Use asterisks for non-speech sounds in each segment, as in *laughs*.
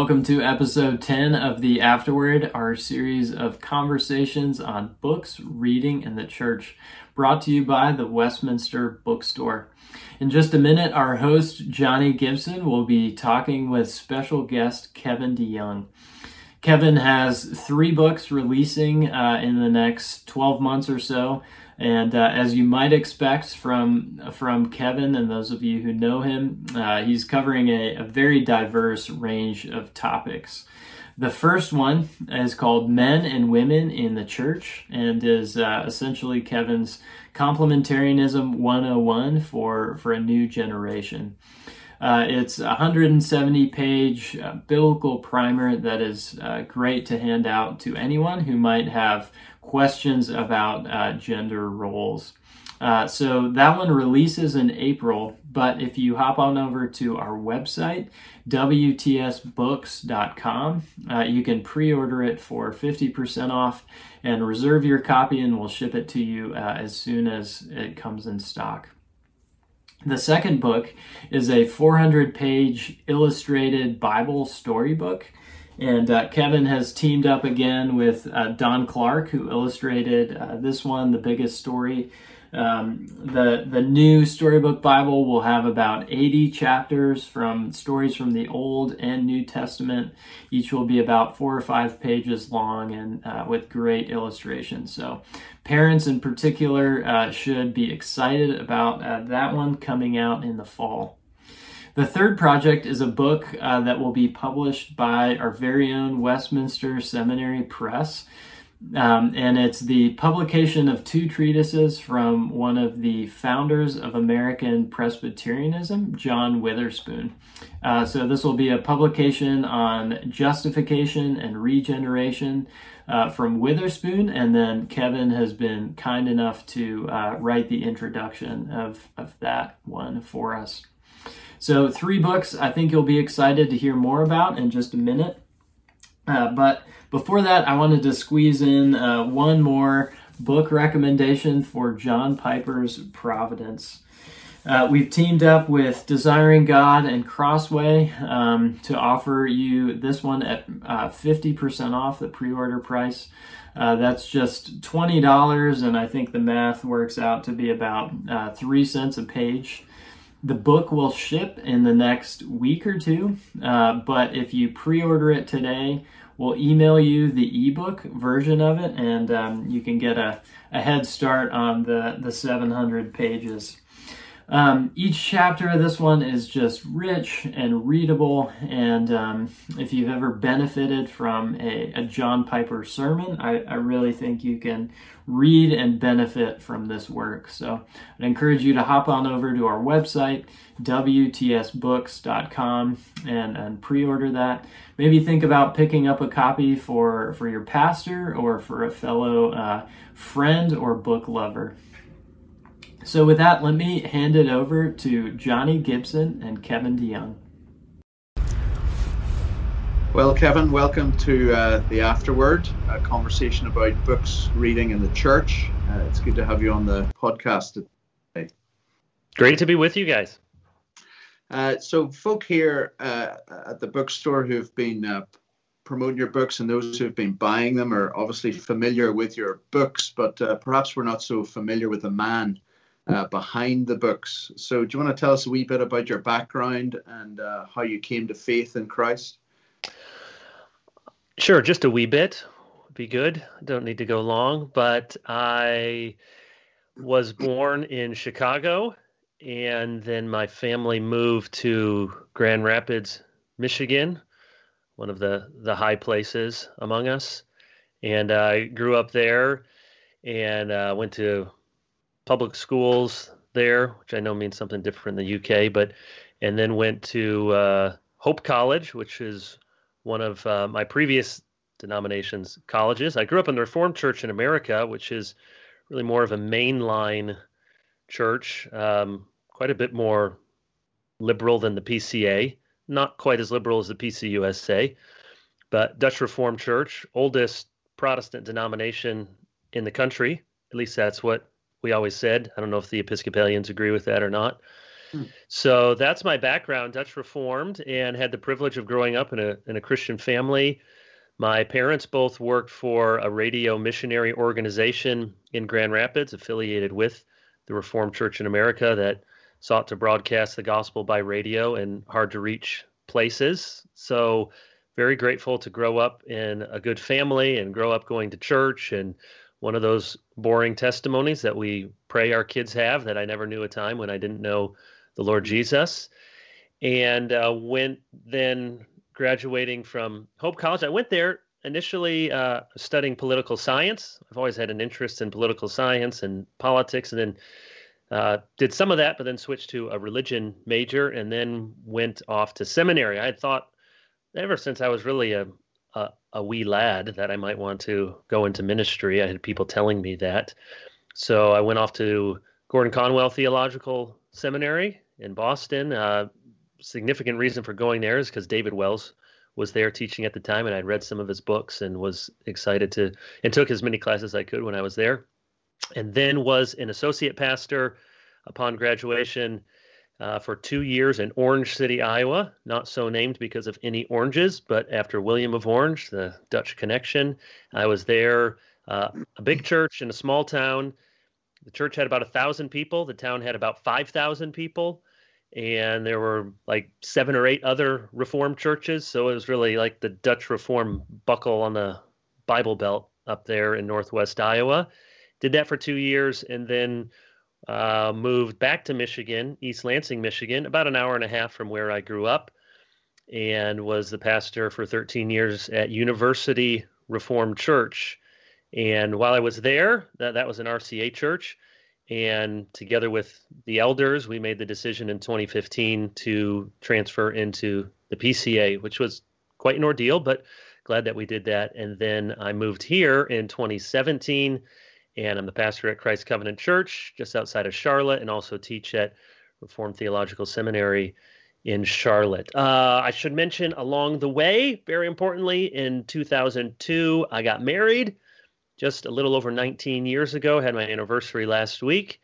Welcome to episode 10 of The Afterword, our series of conversations on books, reading, and the church, brought to you by the Westminster Bookstore. In just a minute, our host, Jonny Gibson, will be talking with special guest Kevin DeYoung. Kevin has three books releasing uh, in the next 12 months or so. And uh, as you might expect from from Kevin and those of you who know him, uh, he's covering a, a, very diverse range of topics. The first one is called Men and Women in the Church and is uh, essentially Kevin's complementarianism 101 for, for a new generation. Uh, it's a 170 page uh, biblical primer that is uh, great to hand out to anyone who might have questions about uh, gender roles. Uh, so that one releases in April, but if you hop on over to our website, WTSBooks.com, uh, you can pre order it for 50% off and reserve your copy, and we'll ship it to you as soon as it comes in stock. The second book is a 400 page illustrated Bible storybook. And uh, Kevin has teamed up again with uh, Don Clark, who illustrated uh, this one, The Biggest Story. Um, the the new storybook Bible will have about 80 chapters from stories from the Old and New Testament. Each will be about four or five pages long and uh, with great illustrations. So, parents in particular uh, should be excited about uh, that one coming out in the fall. The third project is a book uh, that will be published by our very own Westminster Seminary Press. Um, and it's the publication of two treatises from one of the founders of American Presbyterianism, John Witherspoon. Uh, so, this will be a publication on justification and regeneration uh, from Witherspoon, and then Kevin has been kind enough to uh, write the introduction of, of that one for us. So, three books I think you'll be excited to hear more about in just a minute. Uh, but before that, I wanted to squeeze in uh, one more book recommendation for John Piper's Providence. Uh, we've teamed up with Desiring God and Crossway um, to offer you this one at uh, 50% off the pre order price. Uh, that's just $20, and I think the math works out to be about uh, 3 cents a page. The book will ship in the next week or two, uh, but if you pre order it today, we'll email you the ebook version of it, and um, you can get a, a head start on the, the 700 pages. Um, each chapter of this one is just rich and readable. And um, if you've ever benefited from a, a John Piper sermon, I, I, really think you can read and benefit from this work. So I'd encourage you to hop on over to our website, WTSBooks.com, and, and pre order that. Maybe think about picking up a copy for, for your pastor or for a fellow uh, friend or book lover. So, with that, let me hand it over to Jonny Gibson and Kevin DeYoung. Well, Kevin, welcome to uh, the Afterword, a conversation about books, reading, in the church. Uh, it's good to have you on the podcast today. Great to be with you guys. Uh, so, folk here uh, at the bookstore who've been uh, promoting your books and those who've been buying them are obviously familiar with your books, but uh, perhaps we're not so familiar with the man uh, behind the books. So, do you want to tell us a wee bit about your background and uh, how you came to faith in Christ? Sure, just a wee bit would be good. Don't need to go long, but I was born in Chicago, and then my family moved to Grand Rapids, Michigan, one of the the high places among us, and I grew up there and uh, went to public schools there, which I know means something different in the UK, but and then went to uh, Hope College, which is one of uh, my previous denomination's colleges. I grew up in the Reformed Church in America, which is really more of a mainline church, um, quite a bit more liberal than the PCA, not quite as liberal as the PCUSA, but Dutch Reformed Church, oldest Protestant denomination in the country. At least that's what we always said. I don't know if the Episcopalians agree with that or not. Hmm. So that's my background, Dutch Reformed, and had the privilege of growing up in a in a Christian family. My parents both worked for a radio missionary organization in Grand Rapids, affiliated with the Reformed Church in America, that sought to broadcast the gospel by radio in hard to reach places. So very grateful to grow up in a good family and grow up going to church and one of those boring testimonies that we pray our kids have that I never knew a time when I didn't know the Lord Jesus. And uh, went then graduating from Hope College. I went there initially uh, studying political science. I've always had an interest in political science and politics, and then uh, did some of that, but then switched to a religion major, and then went off to seminary. I had thought ever since I was really a, a, a wee lad that I might want to go into ministry. I had people telling me that. So I went off to Gordon Conwell Theological Seminary in Boston. Uh, significant reason for going there is because David Wells was there teaching at the time, and I'd read some of his books and was excited to and took as many classes as I could when I was there. And then was an associate pastor upon graduation uh, for two years in Orange City, Iowa, not so named because of any oranges, but after William of Orange, the Dutch connection. I was there, uh, a big church in a small town. The church had about a thousand people. The town had about five thousand people, and there were like seven or eight other Reformed churches. So it was really like the Dutch Reform buckle on the Bible Belt up there in Northwest Iowa. Did that for two years, and then uh, moved back to Michigan, East Lansing, Michigan, about an hour and a half from where I grew up, and was the pastor for 13 years at University Reformed Church. And while I was there, that, that was an RCA church. And together with the elders, we made the decision in 2015 to transfer into the PCA, which was quite an ordeal, but glad that we did that. And then I moved here in 2017 and I'm the pastor at Christ Covenant Church just outside of Charlotte, and also teach at Reformed Theological Seminary in Charlotte. Uh, I should mention along the way, very importantly, in 2002, I got married just a little over 19 years ago. Had my anniversary last week.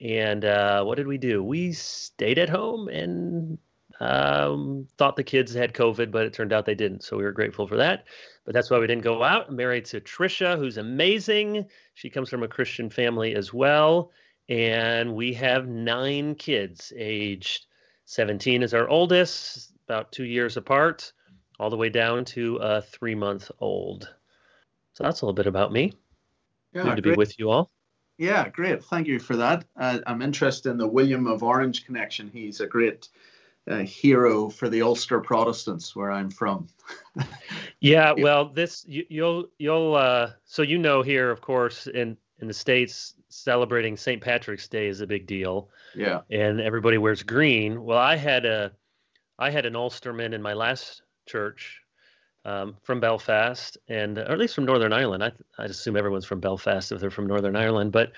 And uh, what did we do? We stayed at home and um, thought the kids had COVID, but it turned out they didn't. So we were grateful for that. But that's why we didn't go out. I'm married to Trisha, who's amazing. She comes from a Christian family as well. And we have nine kids, aged 17 is our oldest, about two years apart, all the way down to a three month old. So that's a little bit about me. Yeah, Good to great. be with you all. Yeah, great. Thank you for that. Uh, I'm interested in the William of Orange connection. He's a great a hero for the Ulster Protestants, where I'm from. *laughs* yeah, well, this you, will you'll uh, so you know here, of course, in in the states, celebrating St. Patrick's Day is a big deal. Yeah, and everybody wears green. Well, I had a I had an Ulsterman in my last church um, from Belfast, and or at least from Northern Ireland. I I assume everyone's from Belfast if they're from Northern Ireland, but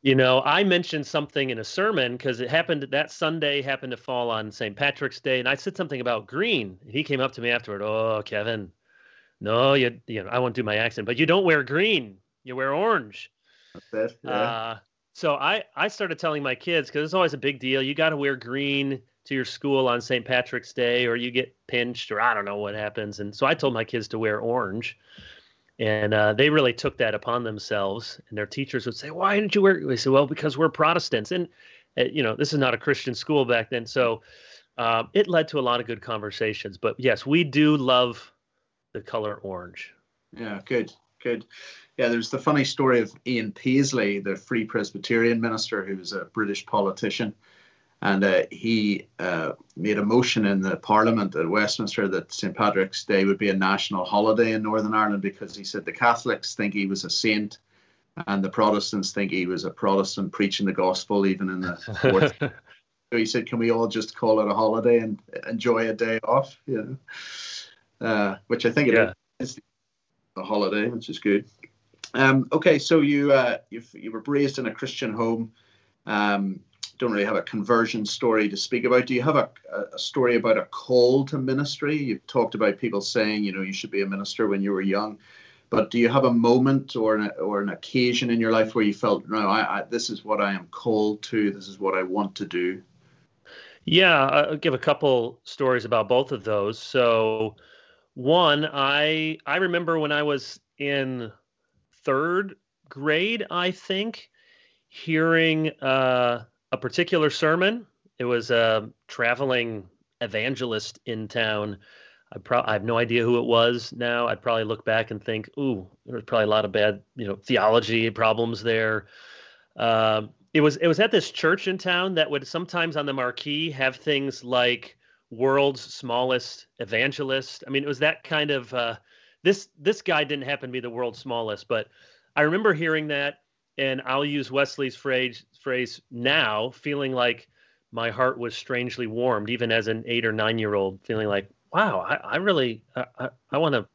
you know, I mentioned something in a sermon because it happened that Sunday happened to fall on St. Patrick's Day, and I said something about green. And he came up to me afterward. Oh, Kevin, no, you, you know, I won't do my accent, but you don't wear green. You wear orange. That's it. Yeah. Uh, so I I started telling my kids because it's always a big deal. You got to wear green to your school on St. Patrick's Day, or you get pinched, or I don't know what happens. And so I told my kids to wear orange and uh, they really took that upon themselves. And their teachers would say, "Why didn't you wear?" They said, "Well, because we're Protestants." And uh, you know, this is not a Christian school back then, so uh, it led to a lot of good conversations. But yes, we do love the color orange. Yeah, good, good. Yeah, there's the funny story of Ian Paisley, the Free Presbyterian minister, who was a British politician and uh, he uh, made a motion in the Parliament at Westminster that St Patrick's Day would be a national holiday in Northern Ireland because he said the Catholics think he was a saint, and the Protestants think he was a Protestant preaching the gospel even in the fourth. *laughs* so he said, "Can we all just call it a holiday and enjoy a day off?" You know, uh, which I think yeah. it is a holiday, which is good. Um, okay, so you uh, you were raised in a Christian home. Um, don't really have a conversion story to speak about. Do you have a, a story about a call to ministry? You've talked about people saying, you know, you should be a minister when you were young, but do you have a moment or an, or an occasion in your life where you felt, no, I, I, this is what I am called to. This is what I want to do. Yeah, I'll give a couple stories about both of those. So, one, I I remember when I was in third grade, I think, hearing uh, a particular sermon. It was a traveling evangelist in town. I, pro- I have no idea who it was now. I'd probably look back and think, ooh, there was probably a lot of bad, you know, theology problems there. Um, it was it was at this church in town that would sometimes on the marquee have things like world's smallest evangelist. I mean, it was that kind of uh, this this guy didn't happen to be the world's smallest, but I remember hearing that, and I'll use Wesley's phrase phrase now, feeling like my heart was strangely warmed, even as an eight or nine year old, feeling like, wow, I, I really I, I, want to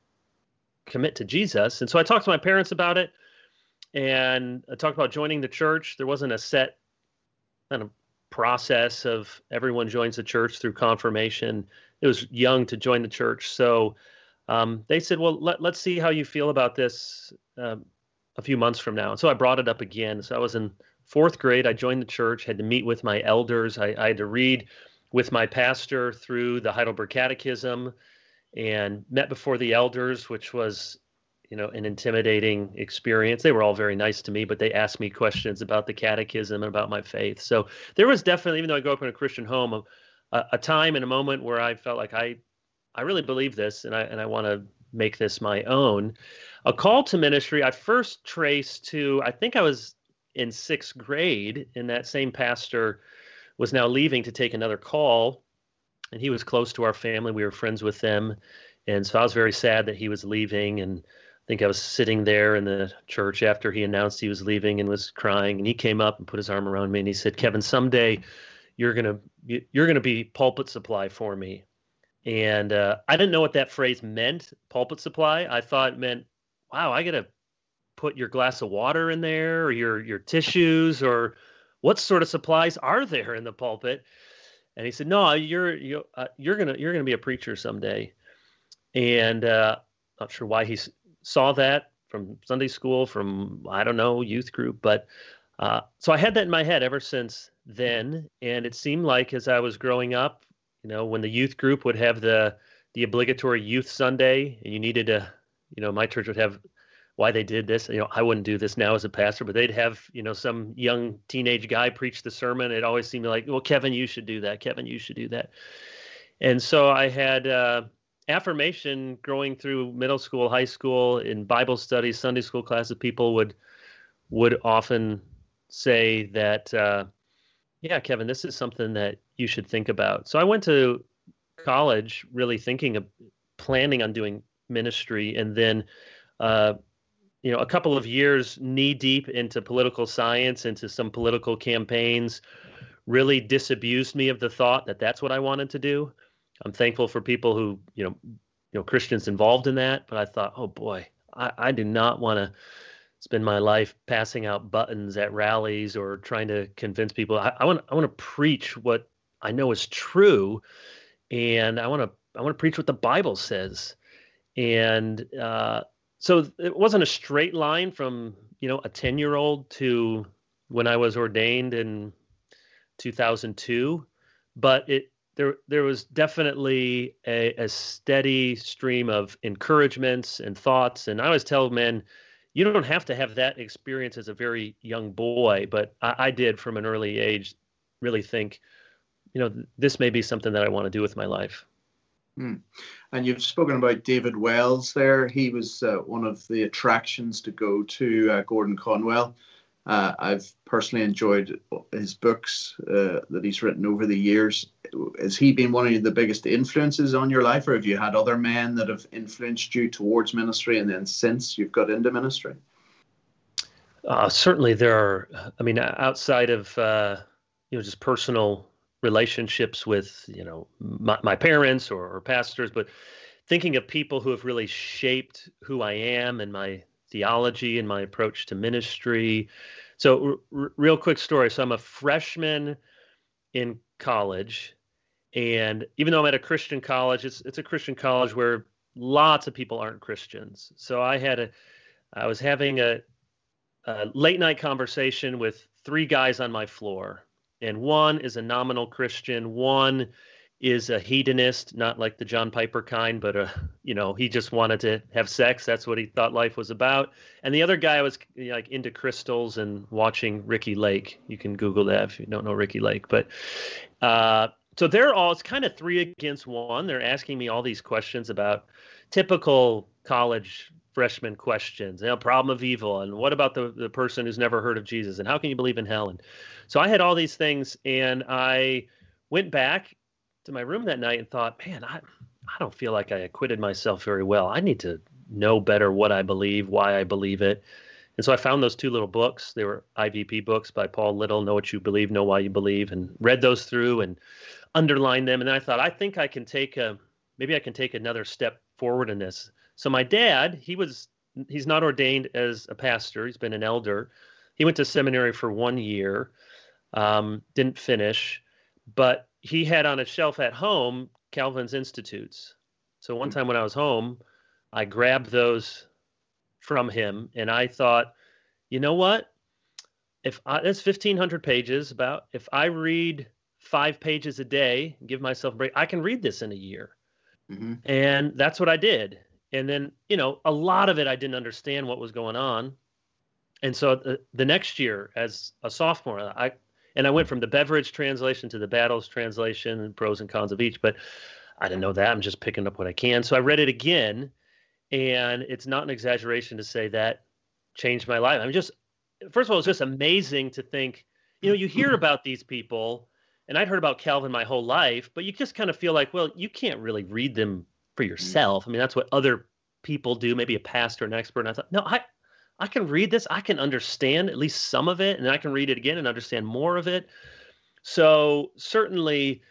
commit to Jesus. And so I talked to my parents about it, and I talked about joining the church. There wasn't a set kind of process of everyone joins the church through confirmation. It was young to join the church, so um, they said, "Well, let, us see how you feel about this um, a few months from now." And so I brought it up again. So I was in fourth grade. I joined the church, had to meet with my elders. I, I had to read with my pastor through the Heidelberg Catechism, and met before the elders, which was you know an intimidating experience they were all very nice to me but they asked me questions about the catechism and about my faith so there was definitely even though i grew up in a christian home a, a time and a moment where i felt like i i really believe this and i and i want to make this my own a call to ministry i first traced to i think i was in sixth grade and that same pastor was now leaving to take another call and he was close to our family we were friends with them and so i was very sad that he was leaving and I think I was sitting there in the church after he announced he was leaving and was crying, and he came up and put his arm around me and he said, "Kevin, someday you're gonna you're gonna be pulpit supply for me." And uh, I didn't know what that phrase meant, pulpit supply. I thought it meant, "Wow, I gotta put your glass of water in there, or your your tissues, or what sort of supplies are there in the pulpit?" And he said, "No, you're you, uh, you're gonna you're gonna be a preacher someday." And uh, not sure why he saw that from Sunday school, from I don't know youth group, but uh, so I had that in my head ever since then, and it seemed like as I was growing up, you know, when the youth group would have the the obligatory youth Sunday, and you needed to, you know, my church would have why they did this. You know, I wouldn't do this now as a pastor, but they'd have, you know, some young teenage guy preach the sermon. It always seemed like, well, Kevin, you should do that. Kevin, you should do that. And so I had uh, affirmation growing through middle school, high school, in Bible studies, Sunday school classes, people would would often say that, uh, yeah, Kevin, this is something that you should think about. So I went to college really thinking of planning on doing ministry, and then. Uh, you know, a couple of years knee deep into political science, into some political campaigns, really disabused me of the thought that that's what I wanted to do. I'm thankful for people who, you know, you know, Christians involved in that. But I thought, oh boy, I, I do not want to spend my life passing out buttons at rallies or trying to convince people. I, want I want to preach what I know is true, and I want to I want to preach what the Bible says. And uh, so it wasn't a straight line from you know a ten year old to when I was ordained in 2002, but it there there was definitely a, a steady stream of encouragements and thoughts. And I always tell men, you don't have to have that experience as a very young boy, but I, I did from an early age really think, you know, this may be something that I want to do with my life. Hmm. And you've spoken about David Wells there. He was uh, one of the attractions to go to uh, Gordon Conwell. Uh, I've personally enjoyed his books uh, that he's written over the years. Has he been one of the biggest influences on your life, or have you had other men that have influenced you towards ministry and then since you've got into ministry? Uh, certainly, there are. I mean, outside of uh, you know just personal relationships with you know my, my parents or, or pastors, but thinking of people who have really shaped who I am and my theology and my approach to ministry. So, r- real quick story. So, I'm a freshman in college, and even though I'm at a Christian college, it's it's a Christian college where lots of people aren't Christians. So, I had a, I was having a, a late night conversation with three guys on my floor, and one is a nominal Christian. One is a hedonist, not like the John Piper kind, but a you know he just wanted to have sex. That's what he thought life was about. And the other guy was you know, like into crystals and watching Ricki Lake. You can Google that if you don't know Ricki Lake. But uh, so they're all it's kind of three against one. They're asking me all these questions about typical college freshman questions. You know, problem of evil, and what about the the person who's never heard of Jesus, and how can you believe in hell? And so I had all these things, and I went back to my room that night and thought, man, I I don't feel like I acquitted myself very well. I need to know better what I believe, why I believe it. And so I found those two little books. They were IVP books by Paul Little, Know What You Believe, Know Why You Believe, and read those through and underlined them. And then I thought, I think I can take a maybe I can take another step forward in this. So my dad, he was he's not ordained as a pastor. He's been an elder. He went to seminary for one year, um, didn't finish, but he had on a shelf at home Calvin's Institutes. So one hmm. time when I was home, I grabbed those from him and I thought, you know what? If I, that's 1500 pages about if I read 5 pages a day, give myself a break, I can read this in a year. Mm-hmm. And that's what I did. And then, you know, a lot of it I didn't understand what was going on. And so the, the next year as a sophomore, I and I went from the Beveridge translation to the Battles translation and pros and cons of each, but I didn't know that. I'm just picking up what I can. So I read it again, and it's not an exaggeration to say that changed my life. I'm just, first of all, it's just amazing to think, you know, you hear mm-hmm. about these people, and I'd heard about Calvin my whole life, but you just kind of feel like, well, you can't really read them for yourself. I mean, that's what other people do, maybe a pastor, an expert. And I thought, no, I, I can read this, I can understand at least some of it, and I can read it again and understand more of it. So certainly,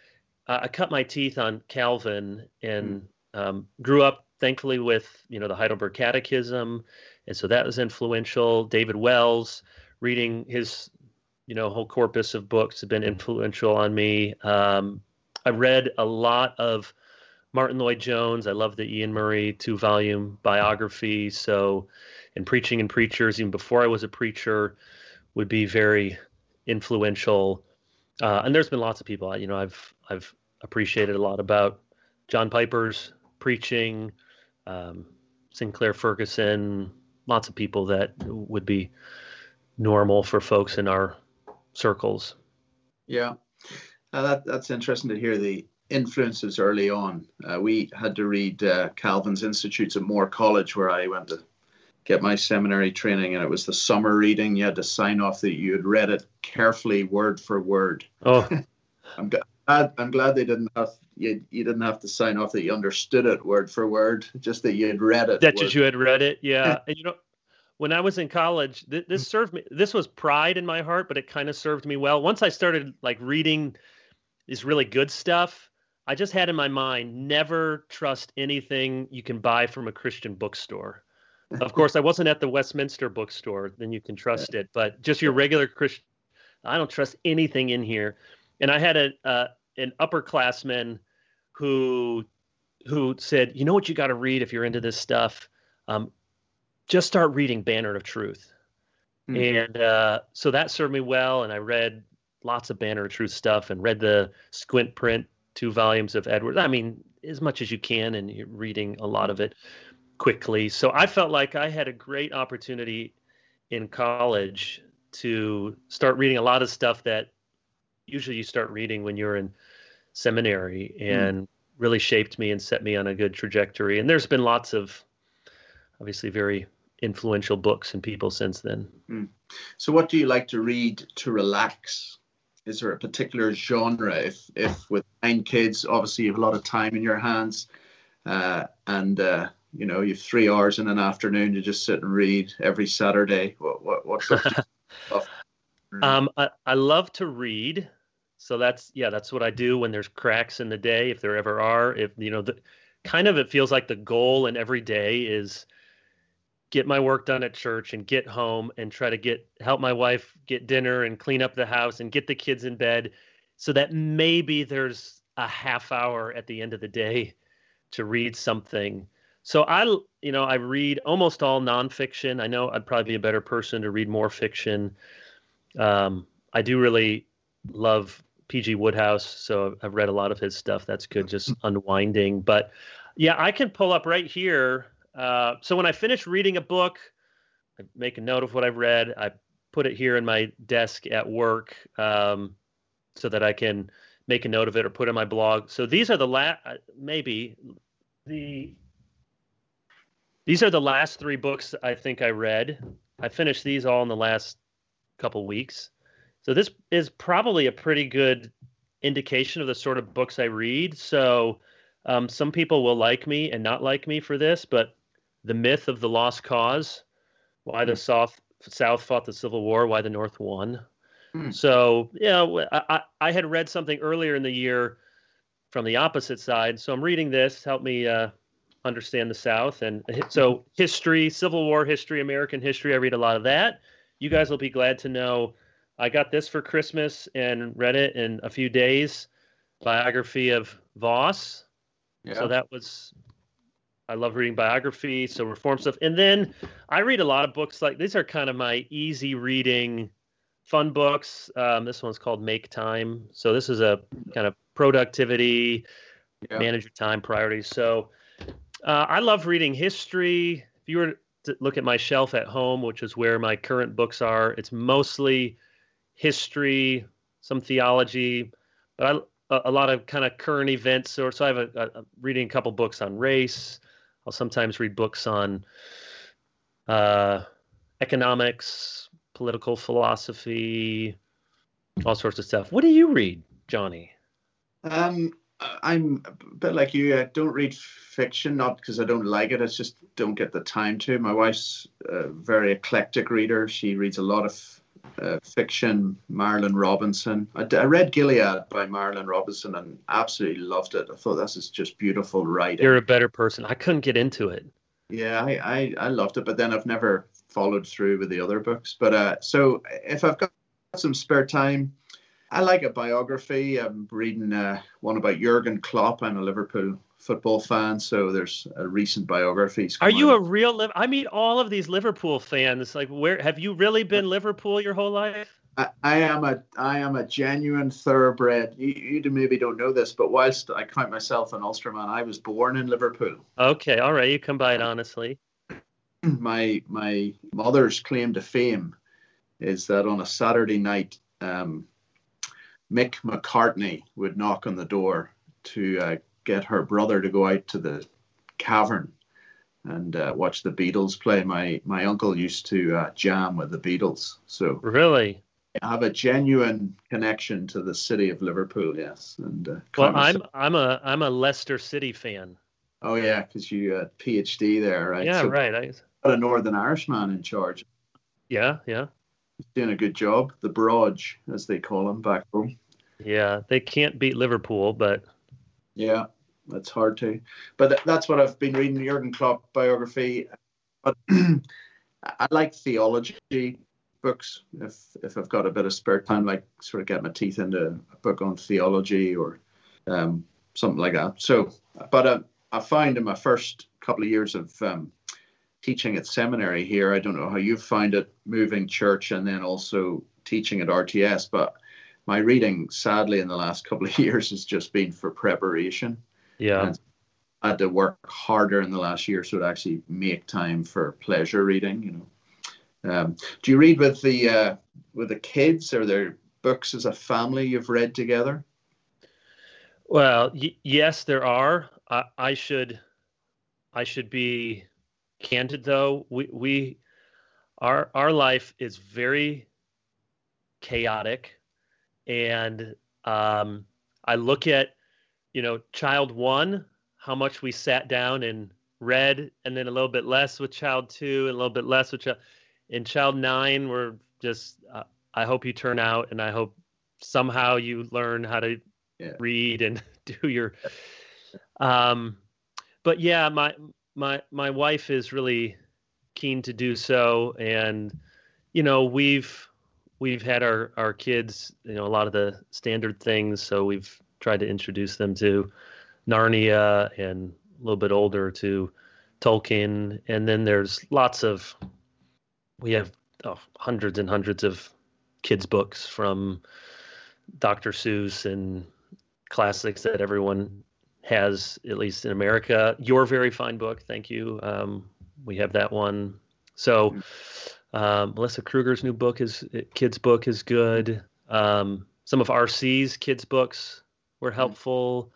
uh, I cut my teeth on Calvin and mm. um, grew up thankfully with you know the Heidelberg Catechism, and so that was influential. David Wells, reading his you know whole corpus of books, have been influential on me. Um, I read a lot of Martyn Lloyd-Jones. I love the Iain Murray two volume biography. So and preaching and preachers even before I was a preacher would be very influential. Uh, and there's been lots of people, you know, I've I've appreciated a lot about John Piper's preaching, um, Sinclair Ferguson, lots of people that would be normal for folks in our circles. Yeah, uh, that that's interesting to hear the influences early on. Uh, we had to read uh, Calvin's Institutes at Moore College, where I went to get my seminary training, and it was the summer reading. You had to sign off that you had read it carefully, word for word. Oh, *laughs* I'm glad. I'm glad they didn't have you. You didn't have to sign off that you understood it word for word, just that you had read it. That just you had read it, yeah. and you know, when I was in college, th- this served me. This was pride in my heart, but it kind of served me well. Once I started like reading this really good stuff, I just had in my mind never trust anything you can buy from a Christian bookstore of *laughs* course, I wasn't at the Westminster bookstore. Then you can trust it. But just your regular Christian, I don't trust anything in here. And I had a uh, an upperclassman who who said, you know what you got to read if you're into this stuff. Um, just start reading Banner of Truth. Mm-hmm. And uh, so that served me well. And I read lots of Banner of Truth stuff and read the squint print two volumes of Edwards. I mean, as much as you can, and you're reading a lot of it quickly. So I felt like I had a great opportunity in college to start reading a lot of stuff that usually you start reading when you're in seminary hmm. and mm. really shaped me and set me on a good trajectory. And there's been lots of obviously very influential books and people since then. Mm. So what do you like to read to relax? Is there a particular genre? If if with nine kids, obviously you have a lot of time in your hands, uh, and uh, you know, you have three hours in an afternoon, to just sit and read every Saturday. What what what *laughs* um, I, I love to read. So that's yeah, that's what I do when there's cracks in the day, if there ever are. If you know the kind of it feels like the goal in every day is get my work done at church and get home and try to get help my wife get dinner and clean up the house and get the kids in bed so that maybe there's a half hour at the end of the day to read something so I, you know, I read almost all nonfiction. I know I'd probably be a better person to read more fiction. Um, I do really love PG Wodehouse so I've read a lot of his stuff. That's good, just unwinding. But yeah, I can pull up right here. Uh, so when I finish reading a book, I make a note of what I've read. I put it here in my desk at work um, so that I can make a note of it or put it in my blog. So these are the last, uh, maybe the these are the last three books I think I read. I finished these all in the last couple weeks. So this is probably a pretty good indication of the sort of books I read. So um, some people will like me and not like me for this, but the myth of the lost cause, why the hmm. South South fought the Civil War, why the North won. Hmm. So you know, I, I had read something earlier in the year from the opposite side. So I'm reading this, help me uh, understand the South. And so history, Civil War history, American history, I read a lot of that. You guys will be glad to know I got this for Christmas and read it in a few days. Biography of Vos. Yeah. So that was I love reading biography, so reform stuff. And then I read a lot of books like these are kind of my easy reading fun books. Um, this one's called Make Time. So this is a kind of productivity, yeah. manage your time priorities. So uh, I love reading history. If you were to look at my shelf at home, which is where my current books are, it's mostly history, some theology, but I, a, a lot of kind of current events. Or so I have a, a, reading a couple books on race. I'll sometimes read books on uh, economics, political philosophy, all sorts of stuff. What do you read, Jonny? Um, I'm a bit like you. I don't read fiction, not because I don't like it. I just don't get the time to. My wife's a very eclectic reader. She reads a lot of uh, fiction. Marilynne Robinson. I, I, read Gilead by Marilynne Robinson and absolutely loved it. I thought this is just beautiful writing. You're a better person. I couldn't get into it. Yeah, I, I, I loved it, but then I've never followed through with the other books. But uh, so if I've got some spare time, I like a biography. I'm reading uh, one about Jurgen Klopp. I'm a Liverpool football fan, so there's a recent biography. Are you out. a real? Liv- I meet all of these Liverpool fans. Like, where have you really been Liverpool your whole life? I, I am a I am a genuine thoroughbred. You, you maybe don't know this, but whilst I count myself an Ulsterman, I was born in Liverpool. Okay, all right, you come by it honestly. *clears throat* My my mother's claim to fame is that on a Saturday night. Um, Mick McCartney would knock on the door to uh, get her brother to go out to the cavern and uh, watch the Beatles play. My my uncle used to uh, jam with the Beatles, so really, I have a genuine connection to the city of Liverpool. Yes, and uh, well, I'm I'm a I'm a Leicester City fan. Oh yeah, because you had PhD there, right? Yeah, so right. I got a Northern Irishman in charge. Yeah, yeah. He's doing a good job. The Brogue, as they call him back home. Yeah, they can't beat Liverpool, but yeah, that's hard to. But that's what I've been reading the Jurgen Klopp biography. But *clears throat* I like theology books if if I've got a bit of spare time, like sort of get my teeth into a book on theology or um, something like that. So, but uh, I find in my first couple of years of um, teaching at seminary here, I don't know how you find it moving church and then also teaching at RTS, but my reading, sadly, in the last couple of *laughs* years has just been for preparation. Yeah. And I had to work harder in the last year so to actually make time for pleasure reading. You know, um, do you read with the uh, with the kids? Are there books as a family you've read together? Well, y- yes, there are. I, I should I should be candid though. We we our our life is very chaotic and um, I look at you know child one, how much we sat down and read, and then a little bit less with child two, and a little bit less with child. In child nine, we're just. Uh, I hope you turn out, and I hope somehow you learn how to yeah. read and *laughs* do your. Um, but yeah, my my my wife is really keen to do so, and you know we've we've had our our kids, you know, a lot of the standard things. So we've tried to introduce them to Narnia and a little bit older to Tolkien. And then there's lots of we have oh, hundreds and hundreds of kids books from Dr. Seuss and classics that everyone has, at least in America. Your very fine book, thank you. Um, we have that one. So, um, Melissa Kruger's new book is kids book is good. Um, some of RC's kids books were mm-hmm. helpful.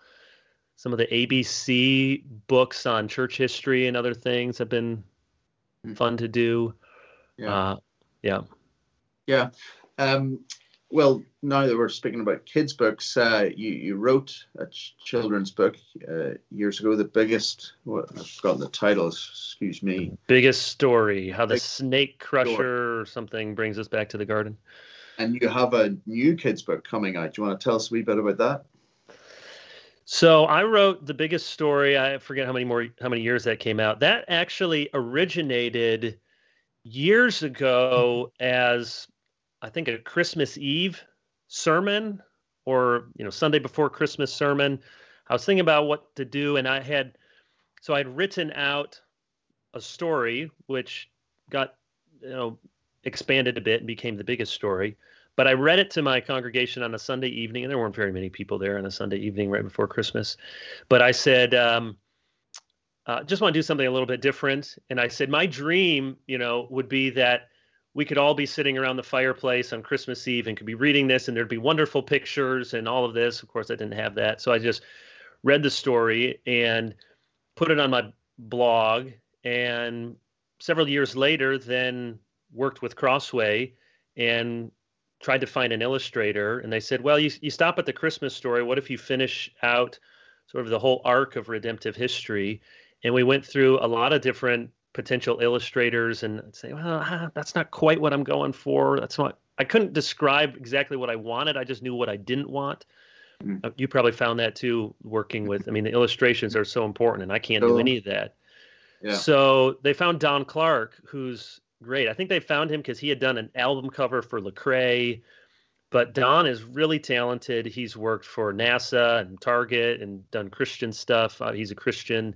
Some of the ABC books on church history and other things have been mm-hmm. fun to do. Yeah. Uh, yeah. Yeah. Um, well, now that we're speaking about kids' books, uh, you, you wrote a ch- children's book uh, years ago, the biggest, what, I've forgotten the title, excuse me. Biggest story, how the Big snake crusher story. or something brings us back to the garden. And you have a new kids' book coming out. Do you want to tell us a wee bit about that? So I wrote the biggest story. I forget how many more, how many years that came out. That actually originated years ago as I think a Christmas Eve sermon or you know Sunday before Christmas sermon. I was thinking about what to do, and I had so I'd written out a story which got you know expanded a bit and became the biggest story. But I read it to my congregation on a Sunday evening, and there weren't very many people there on a Sunday evening right before Christmas. But I said, um, uh, just want to do something a little bit different. And I said, my dream, you know, would be that we could all be sitting around the fireplace on Christmas Eve and could be reading this, and there'd be wonderful pictures and all of this. Of course, I didn't have that, so I just read the story and put it on my blog. And several years later, then worked with Crossway and tried to find an illustrator. And they said, "Well, you you stop at the Christmas story. What if you finish out sort of the whole arc of redemptive history?" And we went through a lot of different potential illustrators and say, well, ah, that's not quite what I'm going for. That's not. I couldn't describe exactly what I wanted. I just knew what I didn't want. Mm. You probably found that too, working with. I mean, the illustrations are so important, and I can't do any of that. Yeah. So they found Don Clark, who's great. I think they found him because he had done an album cover for Lecrae. But Don is really talented. He's worked for NASA and Target and done Christian stuff. Uh, he's a Christian,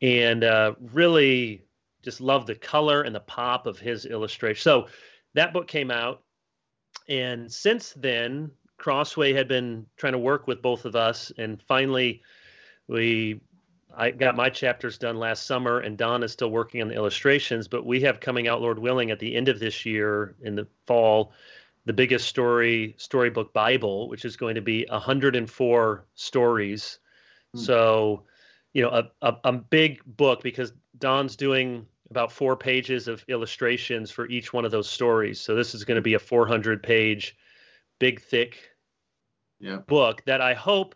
and uh, really just love the color and the pop of his illustration. So that book came out, and since then, Crossway had been trying to work with both of us, and finally, we I got my chapters done last summer, and Don is still working on the illustrations. But we have coming out, Lord willing, at the end of this year in the fall, the biggest story storybook Bible, which is going to be 104 stories. Hmm. So, you know, a, a, a big book because Don's doing about four pages of illustrations for each one of those stories. So this is going to be a 400 page, big, thick yeah. book that I hope,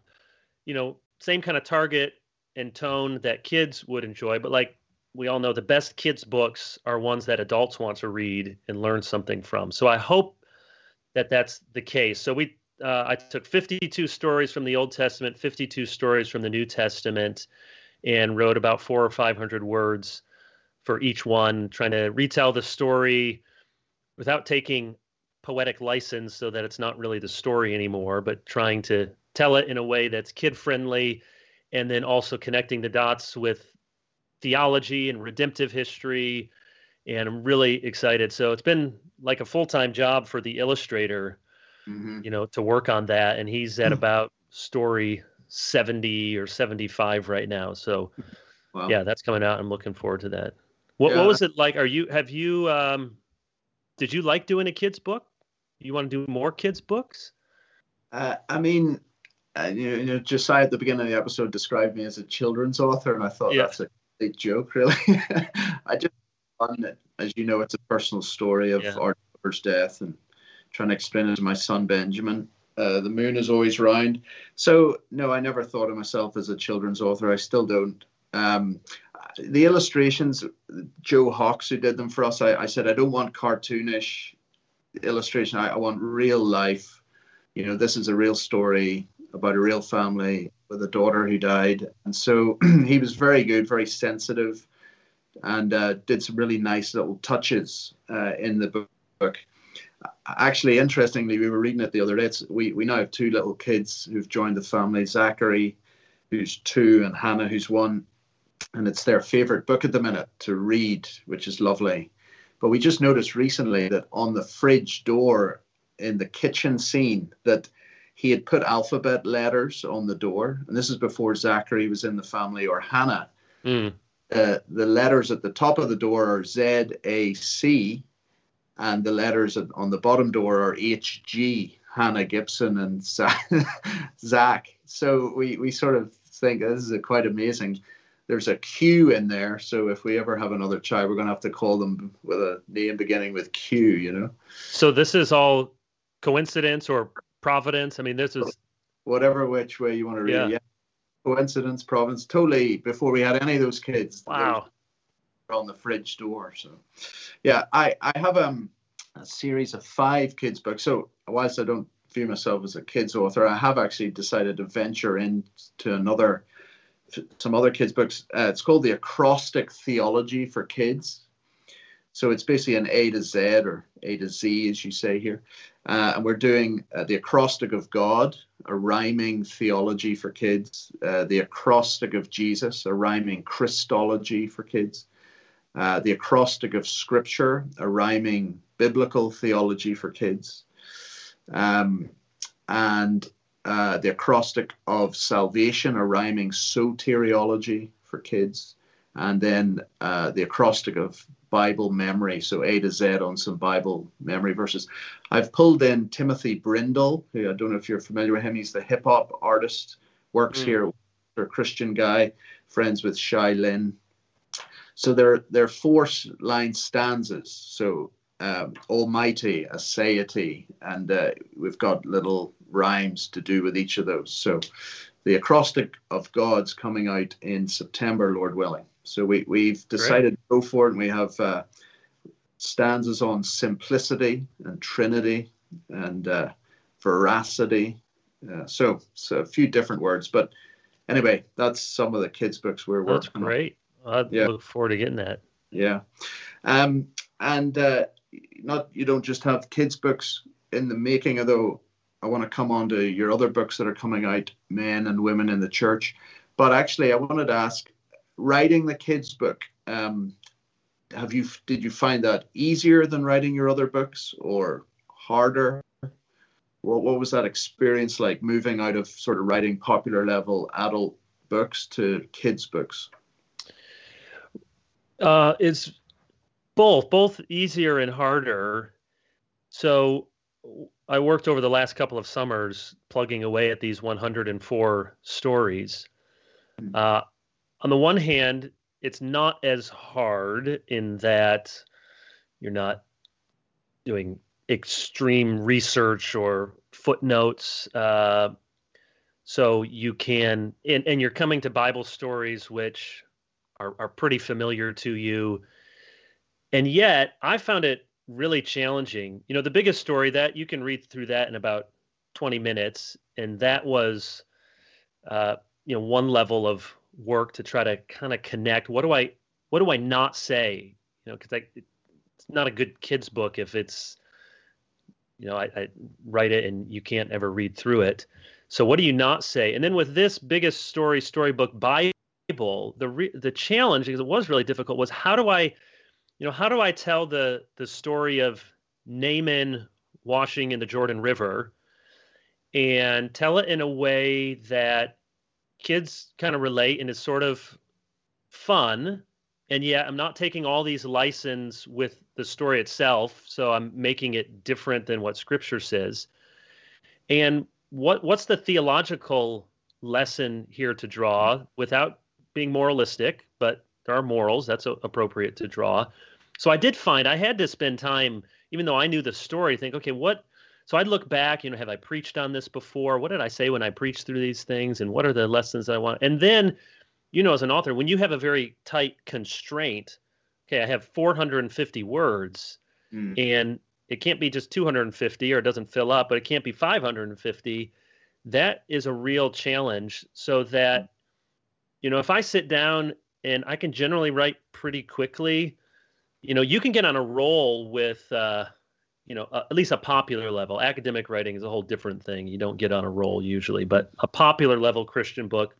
you know, same kind of target and tone that kids would enjoy. But like we all know, the best kids' books are ones that adults want to read and learn something from. So I hope that that's the case. So we, uh, I took 52 stories from the Old Testament, 52 stories from the New Testament, and wrote about four or 500 words for each one, trying to retell the story without taking poetic license so that it's not really the story anymore, but trying to tell it in a way that's kid friendly and then also connecting the dots with theology and redemptive history. And I'm really excited. So it's been like a full time job for the illustrator, mm-hmm. you know, to work on that. And he's at about story 70 or 75 right now. So, wow. yeah, that's coming out. I'm looking forward to that. What yeah. what was it like? Are you have you um did you like doing a kids book? You want to do more kids books? Uh, I mean, uh, you, know, Josiah at the beginning of the episode described me as a children's author, and I thought yeah. that's a big joke, really. *laughs* I just. As you know, it's a personal story of yeah. our daughter's death and trying to explain it to my son Benjamin. Uh, the moon is always round. So, no, I never thought of myself as a children's author. I still don't. Um, the illustrations, Joe Hox, who did them for us, I, I said, I don't want cartoonish illustration. I, I, want real life. You know, this is a real story about a real family with a daughter who died. And so *clears throat* he was very good, very sensitive, and uh, did some really nice little touches uh, in the book. Actually, interestingly, we were reading it the other day. It's, we, we now have two little kids who've joined the family Zachary, who's two, and Hannah, who's one and it's their favorite book at the minute to read, which is lovely. But we just noticed recently that on the fridge door in the kitchen scene that he had put alphabet letters on the door, and this is before Zachary was in the family or Hannah. Mm. Uh, the letters at the top of the door are Z A C, and the letters on the bottom door are H G. Hannah Gibson and *laughs* Zach. So we we sort of think this is quite amazing. There's a Q in there, so if we ever have another child, we're going to have to call them with a name beginning with Q. You know. So this is all coincidence or providence. I mean, this is whatever which way you want to read. Yeah. yeah. Coincidence, providence. Totally. Before we had any of those kids. Wow. On the fridge door. So, yeah, I I have um, a series of five kids books. So whilst I don't view myself as a kids author, I have actually decided to venture into another some other kids books. Uh, it's called the Acrostic Theology for Kids. So it's basically an A to Z or A to Z, as you say here. Uh, and we're doing uh, the acrostic of God, a rhyming theology for kids, uh, the acrostic of Jesus, a rhyming Christology for kids, uh, the acrostic of Scripture, a rhyming biblical theology for kids, um, and uh, the acrostic of salvation, a rhyming soteriology for kids, and then uh, the acrostic of Bible memory, so A to Z on some Bible memory verses. I've pulled in Timothy Brindle, who I don't know if you're familiar with him. He's the hip hop artist, works mm. here, a Christian guy, friends with Shai Linne. So they're, they're four line stanzas. So um, Almighty, Aseity, and uh, we've got little rhymes to do with each of those. So the acrostic of God's coming out in September, Lord willing. So we, we've decided Great. to go for it, and we have uh, stanzas on simplicity and Trinity and uh, veracity. Uh, so, so a few different words, but anyway, that's some of the kids' books we're working. That's great. On. I yeah. look forward to getting that. Yeah, um, and uh, not you don't just have kids' books in the making, although I want to come on to your other books that are coming out, men and women in the church. But actually, I wanted to ask writing the kids book um, have you did you find that easier than writing your other books or harder? What, what was that experience like moving out of sort of writing popular level adult books to kids books? Uh, it's both both easier and harder. So i worked over the last couple of summers plugging away at these 104 stories hmm. uh, on the one hand, it's not as hard in that you're not doing extreme research or footnotes. Uh, so you can, and, and you're coming to Bible stories which are, are pretty familiar to you. And yet, I found it really challenging. You know, the biggest story that you can read through that in about 20 minutes, and that was, uh, you know, one level of work to try to kind of connect what do i what do i not say? You know because it's not a good kids book if it's you know I, I, write it and you can't ever read through it. So what do you not say? And then with this biggest story storybook bible the re, the challenge because it was really difficult was how do i you know how do i tell the the story of naaman washing in the jordan river and tell it in a way that kids kind of relate and it's sort of fun? And yet i'm not taking all these license with the story itself so i'm making it different than what scripture says. And what what's the theological lesson here to draw without being moralistic but there are morals that's appropriate to draw so i did find i had to spend time even though i knew the story think okay what so I'd look back, you know, have I preached on this before? What did I say when I preached through these things? And what are the lessons I want? And then, you know, as an author, when you have a very tight constraint, okay, I have 450 words mm. and it can't be just 250 or it doesn't fill up, but it can't be 550. That is a real challenge. So that, you know, if I sit down and I can generally write pretty quickly, you know, you can get on a roll with, uh, you know, uh, at least a popular level. Academic writing is a whole different thing. You don't get on a roll usually, but a popular level Christian book,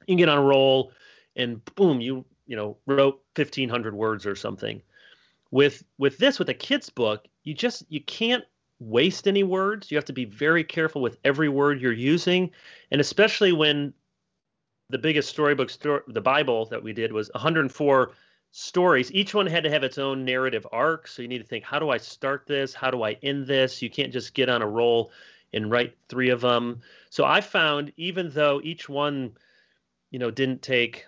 you can get on a roll, and boom, you you know wrote fifteen hundred words or something. With with this, with a kid's book, you just you can't waste any words. You have to be very careful with every word you're using, and especially when the biggest storybook story, the Bible that we did was 104 stories. Each one had to have its own narrative arc. So you need to think, how do I start this? How do I end this? You can't just get on a roll and write three of them. So I found even though each one, you know, didn't take,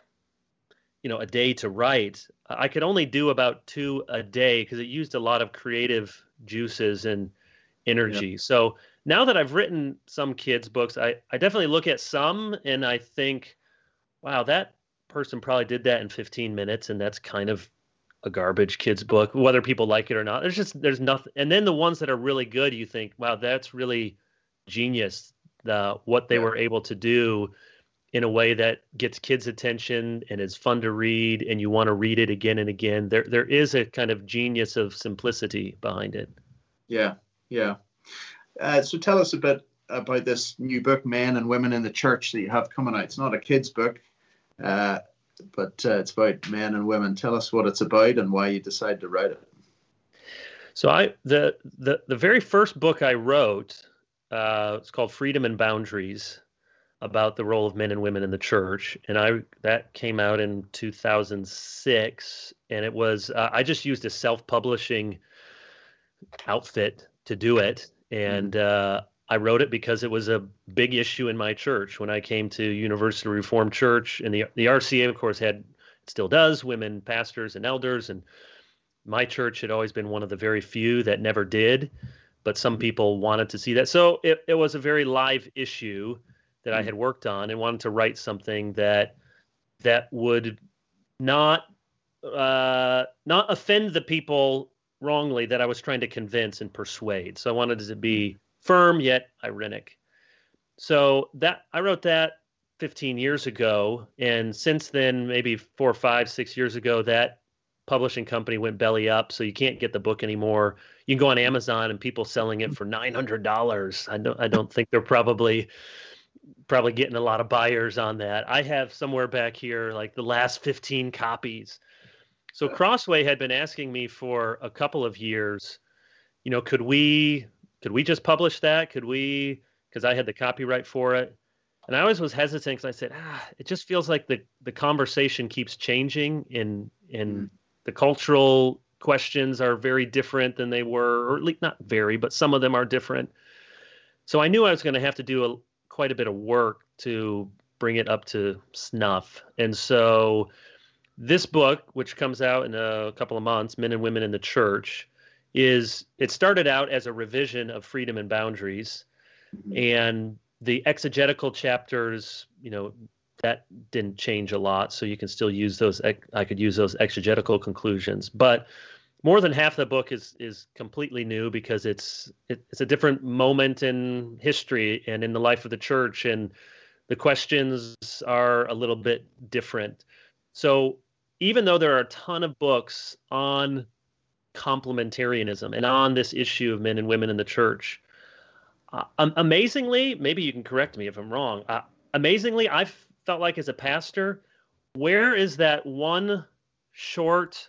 you know, a day to write, I could only do about two a day because it used a lot of creative juices and energy. Yep. So now that I've written some kids' books, I, I definitely look at some and I think, wow, that person probably did that in 15 minutes, and that's kind of a garbage kids book, whether people like it or not. There's just there's nothing. And then the ones that are really good, you think, wow, that's really genius. The what they yeah. were able to do in a way that gets kids' attention and is fun to read, and you want to read it again and again. There there is a kind of genius of simplicity behind it. Yeah, yeah. Uh, so tell us a bit about this new book, Men and Women in the Church, that you have coming out. It's not a kids' book, uh, but uh, it's about men and women. Tell us what it's about and why you decided to write it. So I the the the very first book I wrote, uh, it's called Freedom and Boundaries, about the role of men and women in the church, and I that came out in 2006, and it was uh, I just used a self-publishing outfit to do it, and mm-hmm. uh, I wrote it because it was a big issue in my church when I came to University Reformed Church, and the the RCA, of course, had still does women pastors and elders, and my church had always been one of the very few that never did, but some people wanted to see that, so it it was a very live issue that I mm. had worked on, and wanted to write something that that would not uh, not offend the people wrongly that I was trying to convince and persuade. So I wanted it to be firm yet ironic. So that I wrote that 15 years ago, and since then, maybe four, five, six years ago, that publishing company went belly up, so you can't get the book anymore. You can go on Amazon and people selling it for nine hundred dollars. I don't, I don't think they're probably probably getting a lot of buyers on that. I have somewhere back here like the last 15 copies. So Crossway had been asking me for a couple of years, you know, could we could we just publish that? Could we? Because I had the copyright for it. And I always was hesitant because I said, ah, it just feels like the, the conversation keeps changing in in mm. the cultural questions are very different than they were, or at least not very, but some of them are different. So I knew I was going to have to do a, quite a bit of work to bring it up to snuff. And so this book, which comes out in a couple of months, Men and Women in the Church, is it started out as a revision of freedom and boundaries mm-hmm. and the exegetical chapters you know that didn't change a lot so you can still use those i could use those exegetical conclusions but more than half the book is is completely new because it's it, it's a different moment in history and in the life of the church and the questions are a little bit different so even though there are a ton of books on complementarianism and on this issue of men and women in the church. Uh, amazingly, maybe you can correct me if I'm wrong. Uh, amazingly, I felt like as a pastor, where is that one short,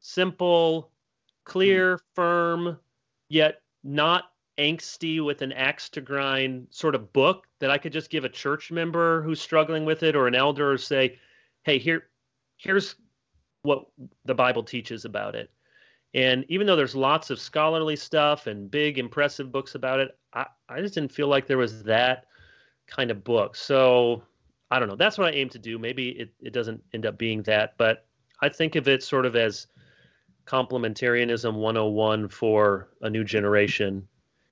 simple, clear, firm, yet not angsty with an axe to grind sort of book that I could just give a church member who's struggling with it or an elder or say, hey, here, here's what the Bible teaches about it. And even though there's lots of scholarly stuff and big, impressive books about it, I, I just didn't feel like there was that kind of book. So I don't know. That's what I aim to do. Maybe it, it doesn't end up being that, but I think of it sort of as complementarianism 101 for a new generation,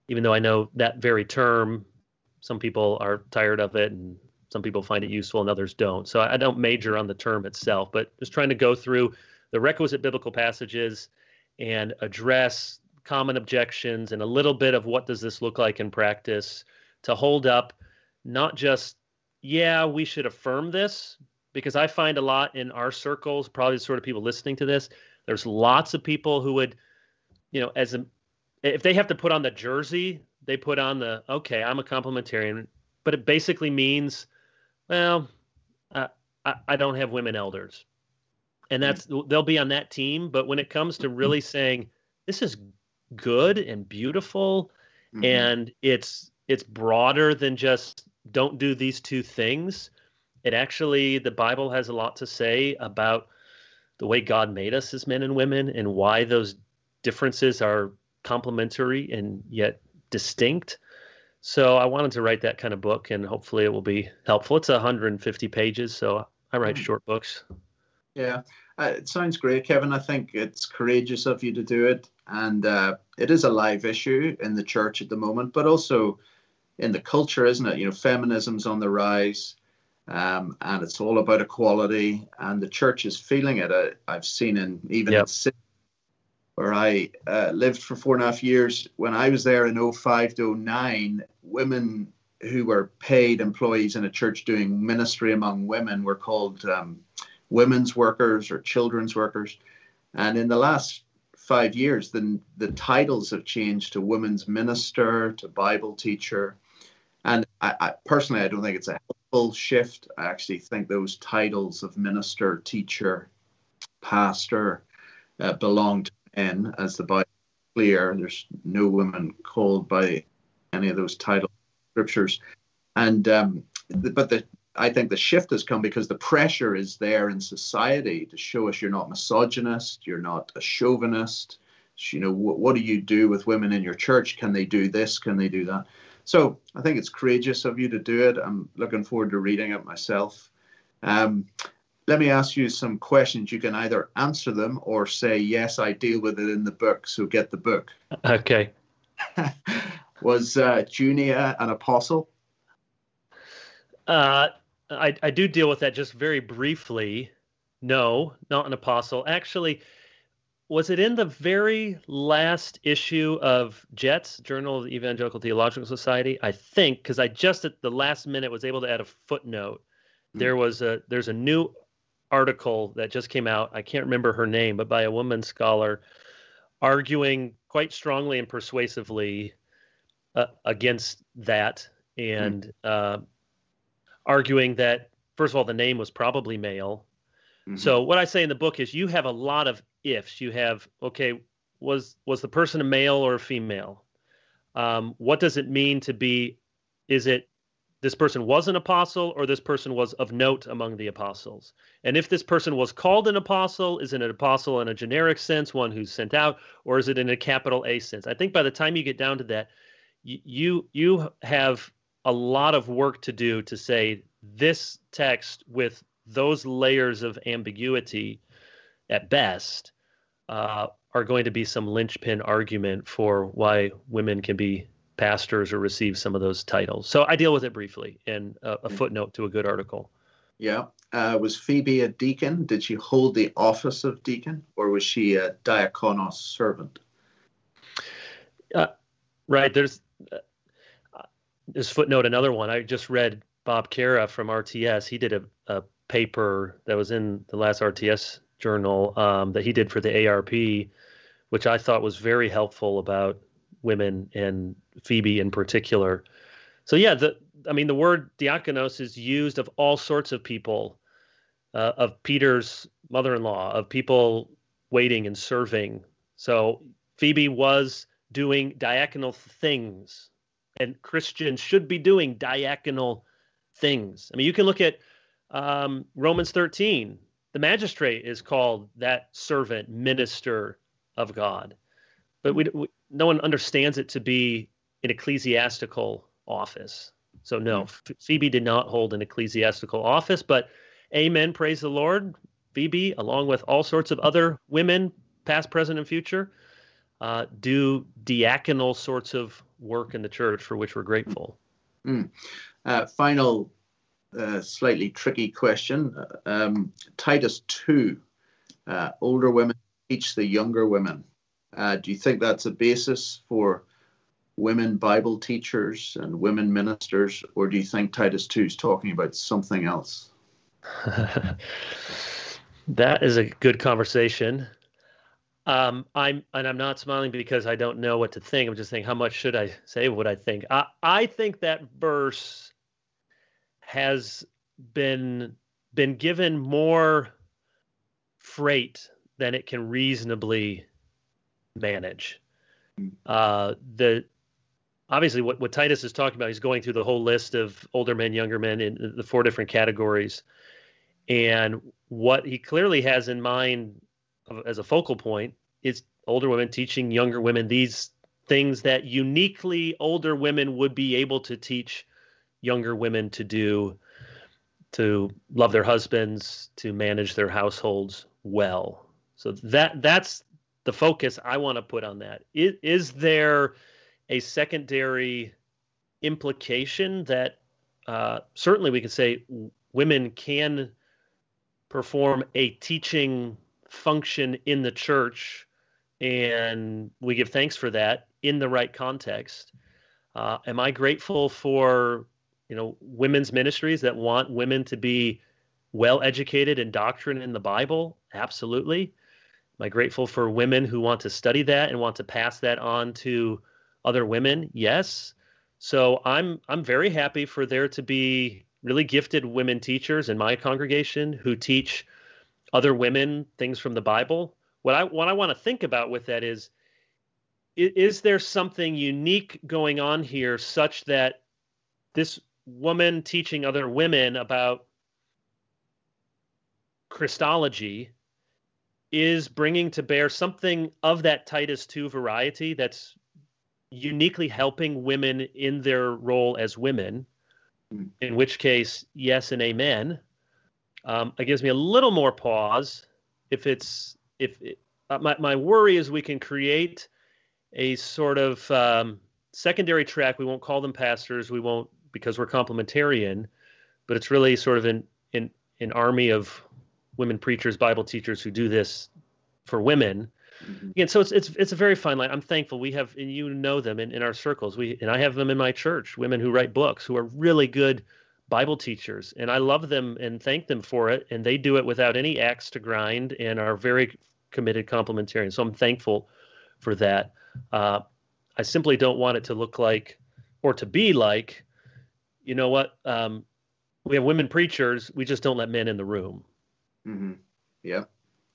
even though I know that very term, some people are tired of it and some people find it useful and others don't. So I don't major on the term itself, but just trying to go through the requisite biblical passages and address common objections and a little bit of what does this look like in practice to hold up not just yeah we should affirm this because i find a lot in our circles probably the sort of people listening to this there's lots of people who would you know as a if they have to put on the jersey they put on the okay i'm a complementarian but it basically means well I, I don't have women elders and that's they'll be on that team. But when it comes to really saying this is good and beautiful mm-hmm. and it's it's broader than just don't do these two things. It actually the Bible has a lot to say about the way God made us as men and women and why those differences are complementary and yet distinct. So I wanted to write that kind of book, and hopefully it will be helpful. It's 150 pages, so I write mm. short books. Yeah, uh, it sounds great, Kevin. I think it's courageous of you to do it, and uh, it is a live issue in the church at the moment, but also in the culture, isn't it? You know, feminism's on the rise, um, and it's all about equality, and the church is feeling it. I, have seen in even yep. in where I uh, lived for four and a half years. When I was there in 05 to 09, women who were paid employees in a church doing ministry among women were called um, women's workers or children's workers. And in the last five years, the, the titles have changed to women's minister, to Bible teacher. And I, I personally, I don't think it's a helpful shift. I actually think those titles of minister, teacher, pastor uh, belong to men, as the Bible clear. There's no women called by any of those title scriptures, and um, but the I think the shift has come because the pressure is there in society to show us you're not misogynist, you're not a chauvinist. You know, what, what do you do with women in your church? Can they do this? Can they do that? So I think it's courageous of you to do it. I'm looking forward to reading it myself. Um, let me ask you some questions. You can either answer them or say, yes, I deal with it in the book. So get the book. *laughs* Okay. *laughs* Was uh, Junia an apostle? Uh, I, I do deal with that just very briefly. No, not an apostle. Actually, was it in the very last issue of JETS, Journal of the Evangelical Theological Society? I think, because I just at the last minute was able to add a footnote. Mm-hmm. There was a there's a new article that just came out. I can't remember her name, but by a woman scholar arguing quite strongly and persuasively uh, against that and mm. uh, arguing that, first of all, the name was probably male. Mm-hmm. So what I say in the book is you have a lot of ifs. You have, okay, was was the person a male or a female? Um, what does it mean to be? Is it this person was an apostle or this person was of note among the apostles. And if this person was called an apostle, is it an apostle in a generic sense, one who's sent out, or is it in a capital A sense? I think by the time you get down to that, you you have a lot of work to do to say this text with those layers of ambiguity at best uh, are going to be some linchpin argument for why women can be pastors or receive some of those titles. So I deal with it briefly in a, a footnote to a good article. Yeah. Uh, was Phoebe a deacon? Did she hold the office of deacon or was she a diakonos servant? Uh, right. There's, there's footnote another one. I just read Bob Cara from RTS. He did a, a paper that was in the last RTS journal um, that he did for the ARP, which I thought was very helpful about women and Phoebe in particular. So yeah, the I mean the word diakonos is used of all sorts of people, uh, of Peter's mother-in-law, of people waiting and serving. So Phoebe was doing diaconal things, and Christians should be doing diaconal things. I mean, you can look at um, Romans 13. The magistrate is called that servant, minister of God, but we, we no one understands it to be an ecclesiastical office. So no, mm-hmm. Phoebe did not hold an ecclesiastical office, but amen, praise the Lord. Phoebe, along with all sorts of other women, past, present, and future, uh, do diaconal sorts of work in the church for which we're grateful. Mm. Uh, final, uh, slightly tricky question. Um, Titus 2, uh, older women teach the younger women. Uh, do you think that's a basis for women Bible teachers and women ministers, or do you think Titus 2 is talking about something else? *laughs* that is a good conversation. Um, I'm and I'm not smiling because I don't know what to think. I'm just thinking, how much should I say what I think? I, I think that verse has been been given more freight than it can reasonably manage. Uh, the obviously what, what Titus is talking about, he's going through the whole list of older men, younger men in the four different categories. And what he clearly has in mind as a focal point is older women teaching younger women these things that uniquely older women would be able to teach younger women to do to love their husbands to manage their households well. So that that's the focus i want to put on that. Is, is there a secondary implication that uh, certainly we could say women can perform a teaching function in the church and we give thanks for that in the right context. Uh, am i grateful for you know women's ministries that want women to be well educated in doctrine in the bible? Absolutely. Am i grateful for women who want to study that and want to pass that on to other women? Yes. So i'm i'm very happy for there to be really gifted women teachers in my congregation who teach other women things from the bible. What i what i want to think about with that is is there something unique going on here such that this woman teaching other women about Christology is bringing to bear something of that Titus 2 variety that's uniquely helping women in their role as women, hmm. in which case, yes and amen. Um, it gives me a little more pause if it's if it, uh, my my worry is we can create a sort of um, secondary track. We won't call them pastors. We won't because we're complementarian, but it's really sort of an an, an army of women preachers, Bible teachers who do this for women. Mm-hmm. And so it's it's it's a very fine line. I'm thankful we have, and you know them in, in our circles. We and I have them in my church. Women who write books who are really good Bible teachers, and I love them and thank them for it. And they do it without any axe to grind, and are very committed complementarians. So I'm thankful for that. Uh, I simply don't want it to look like or to be like, you know what? Um, we have women preachers. We just don't let men in the room. Mm-hmm. Yeah.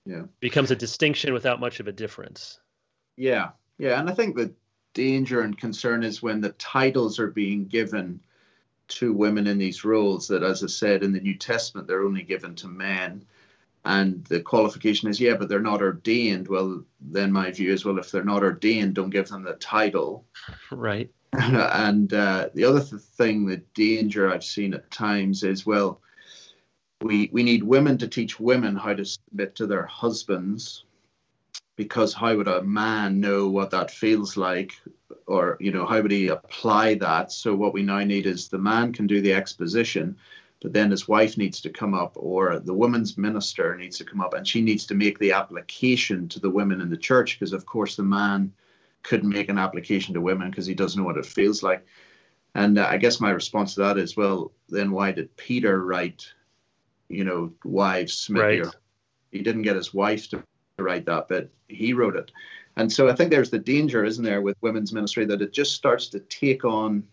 Yeah. Becomes a distinction without much of a difference. Yeah. Yeah. And I think the danger and concern is when the titles are being given to women in these roles that, as I said, in the New Testament, they're only given to men. And the qualification is yeah but they're not ordained. Well then my view is well if they're not ordained don't give them the title. *laughs* Right. *laughs* And uh, the other th- thing the danger i've seen at times is well we we need women to teach women how to submit to their husbands because how would a man know what that feels like or you know how would he apply that? So what we now need is the man can do the exposition but then his wife needs to come up or the women's minister needs to come up and she needs to make the application to the women in the church because of course the man couldn't make an application to women because he doesn't know what it feels like. And uh, i guess my response to that is well then why did peter write you know wives right. he didn't get his wife to write that but he wrote it and so i think there's the danger isn't there with women's ministry that it just starts to take on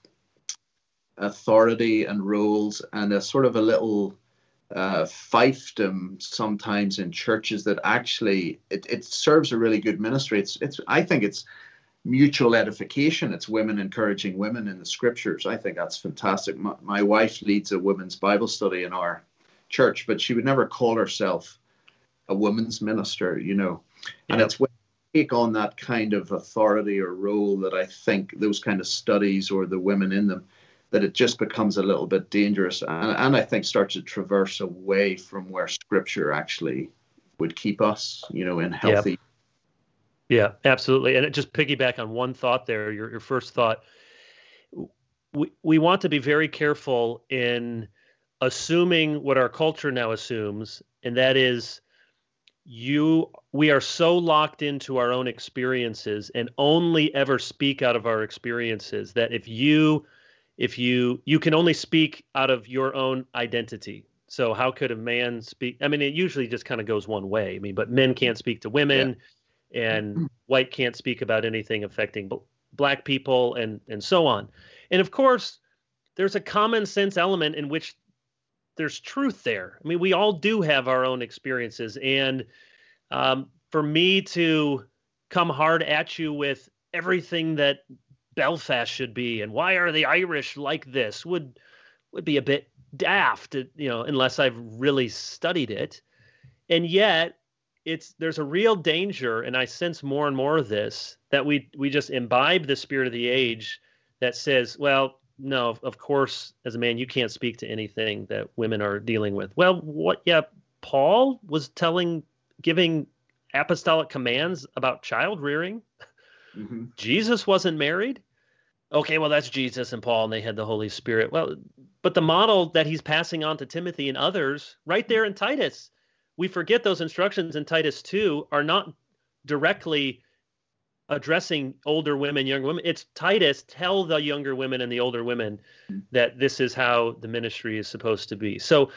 authority and roles and a sort of a little uh, fiefdom sometimes in churches that actually it, it serves a really good ministry. It's it's I think it's mutual edification. It's women encouraging women in the scriptures. I think that's fantastic. My, my wife leads a women's Bible study in our church, but she would never call herself a women's minister, you know. Yeah. And it's when take on that kind of authority or role that I think those kind of studies or the women in them that it just becomes a little bit dangerous and, and I think starts to traverse away from where scripture actually would keep us, you know, in healthy. Yep. Yeah, absolutely. And it just piggyback on one thought there, your, your first thought. We, we want to be very careful in assuming what our culture now assumes, and that is you we are so locked into our own experiences and only ever speak out of our experiences that if you if you you can only speak out of your own identity. So how could a man speak? I mean it usually just kind of goes one way. I mean but men can't speak to women yeah. and white can't speak about anything affecting black people and and so on. And of course there's a common sense element in which there's truth there i mean we all do have our own experiences and um, for me to come hard at you with everything that Belfast should be, and why are the Irish like this? Would would be a bit daft, you know, unless I've really studied it. And yet, it's there's a real danger, and I sense more and more of this that we we just imbibe the spirit of the age that says, well, no, of course, as a man, you can't speak to anything that women are dealing with. Well, what? Yeah, Paul was telling, giving apostolic commands about child rearing. Mm-hmm. Jesus wasn't married okay, well, that's Jesus and Paul, and they had the Holy Spirit. Well, but the model that he's passing on to Timothy and others, right there in Titus, we forget those instructions in Titus 2 are not directly addressing older women, younger women. It's Titus, tell the younger women and the older women that this is how the ministry is supposed to be. So,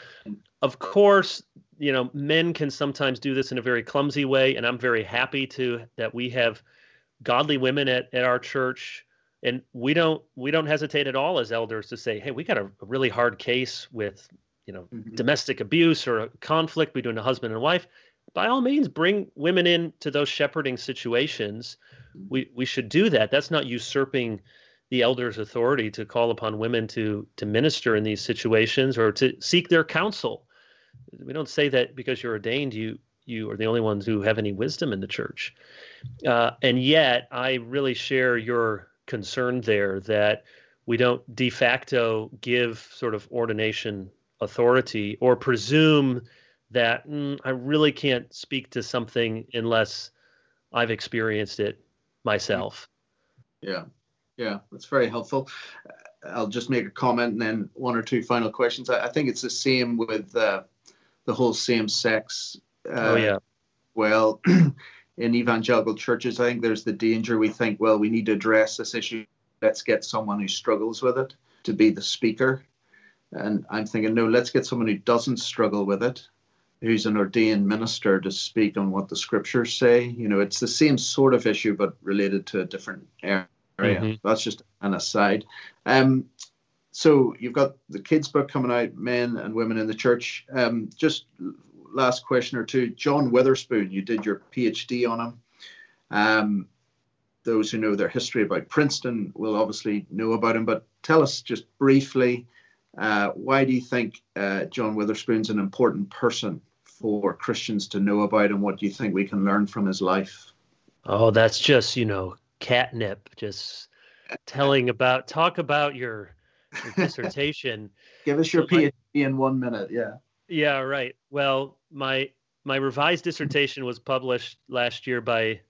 of course, you know, men can sometimes do this in a very clumsy way, and I'm very happy to that we have godly women at, at our church and we don't we don't hesitate at all as elders to say hey we got a, a really hard case with you know mm-hmm. domestic abuse or a conflict between a husband and wife by all means bring women into those shepherding situations. We we should do that. That's not usurping the elders authority to call upon women to to minister in these situations or to seek their counsel. We don't say that because you're ordained you you are the only ones who have any wisdom in the church. Uh, and yet i really share your concern there that we don't de facto give sort of ordination authority or presume that mm, I really can't speak to something unless I've experienced it myself. Yeah, yeah, that's very helpful. I'll just make a comment and then one or two final questions. I, I think it's the same with uh, the whole same sex. Uh, oh yeah. Well, *clears throat* in evangelical churches, I think there's the danger we think, well, we need to address this issue. Let's get someone who struggles with it to be the speaker. And I'm thinking, no, let's get someone who doesn't struggle with it, who's an ordained minister to speak on what the scriptures say. You know, it's the same sort of issue, but related to a different area. Mm-hmm. That's just an aside. Um, so you've got the kids' book coming out, Men and Women in the Church. Um, just last question or two. John Witherspoon, you did your PhD on him. Um, those who know their history about Princeton will obviously know about him, but tell us just briefly uh, why do you think uh, John Witherspoon's an important person for Christians to know about, and what do you think we can learn from his life? Oh, that's just, you know, catnip, just telling about, talk about your, your dissertation. *laughs* Give us your so PhD in one minute, yeah. Yeah, right. Well, my my revised dissertation was published last year by